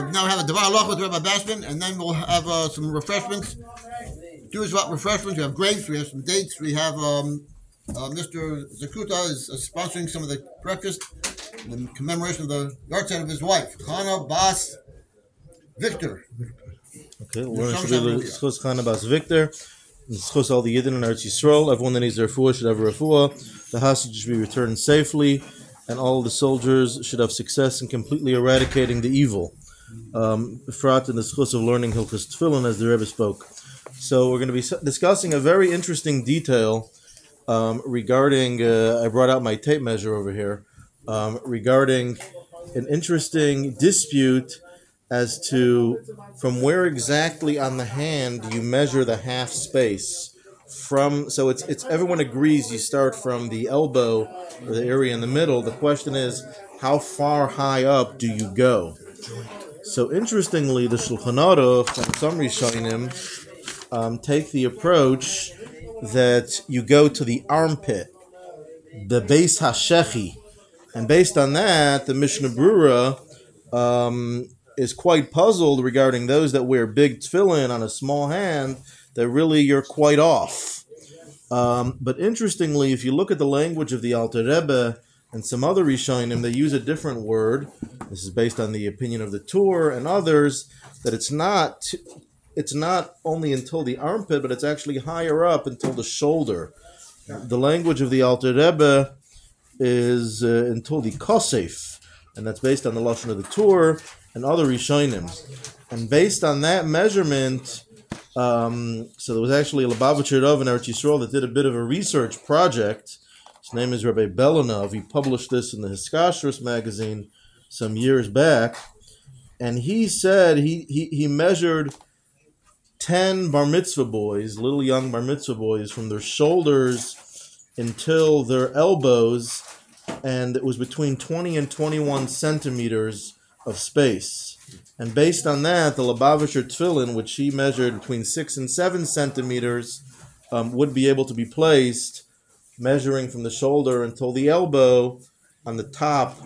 Uh, now we have a Devar Loch with Rabbi Bashman, and then we'll have uh, some refreshments. Jewish refreshments. We have grapes. We have some dates. We have um, uh, Mr. Zakuta is uh, sponsoring some of the breakfast in commemoration of the yahrzeit of his wife, Chana Bas Victor. Okay, we're learning to be zchus Chana Bas Victor. zchus all the Yidden in Eretz Yisrael. Everyone that needs their refuah should have a refuah. The hostage should be returned safely, and all the soldiers should have success in completely eradicating the evil. Um, Frat in the zchus of learning Hilchos Tefillin, as the Rebbe spoke. So we're going to be discussing a very interesting detail um, regarding. Uh, I brought out my tape measure over here um, regarding an interesting dispute as to from where exactly on the hand you measure the half space from so it's it's everyone agrees you start from the elbow or the area in the middle the question is how far high up do you go so interestingly the Shulchan Aruch and some Rishonim um, take the approach that you go to the armpit the beis hashechi and based on that the Mishnah Brura um, is quite puzzled regarding those that wear big tefillin on a small hand, that really you're quite off. Um, but interestingly, if you look at the language of the Alter Rebbe and some other Rishonim, they use a different word. This is based on the opinion of the Tur and others that it's not it's not only until the armpit, but it's actually higher up until the shoulder. The language of the Alter Rebbe is uh, until the kosef, and that's based on the lashon of the Tur and other Rishonim. And based on that measurement, um, so there was actually a Lubavitcher Rav in Eretz Yisrael that did a bit of a research project. His name is Rabbi Belanov. He published this in the Hiskashrus magazine some years back. And he said he, he, he measured 10 bar mitzvah boys, little young bar mitzvah boys, from their shoulders until their elbows, and it was between 20 and 21 centimeters of space. And based on that, the Lubavitcher Tefillin, which he measured between 6 and 7 centimeters, um, would be able to be placed measuring from the shoulder until the elbow on the top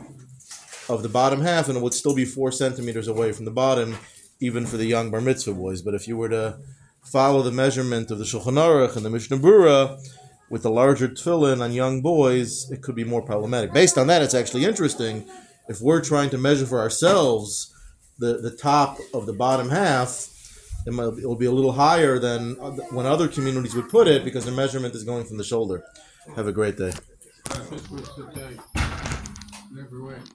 of the bottom half, and it would still be 4 centimeters away from the bottom, even for the young bar mitzvah boys. But if you were to follow the measurement of the Shulchan Aruch and the Mishnah Brura, with the larger tefillin on young boys, it could be more problematic. Based on that, it's actually interesting if we're trying to measure for ourselves the, the top of the bottom half, it might, it'll be a little higher than when other communities would put it because the measurement is going from the shoulder. Have a great day.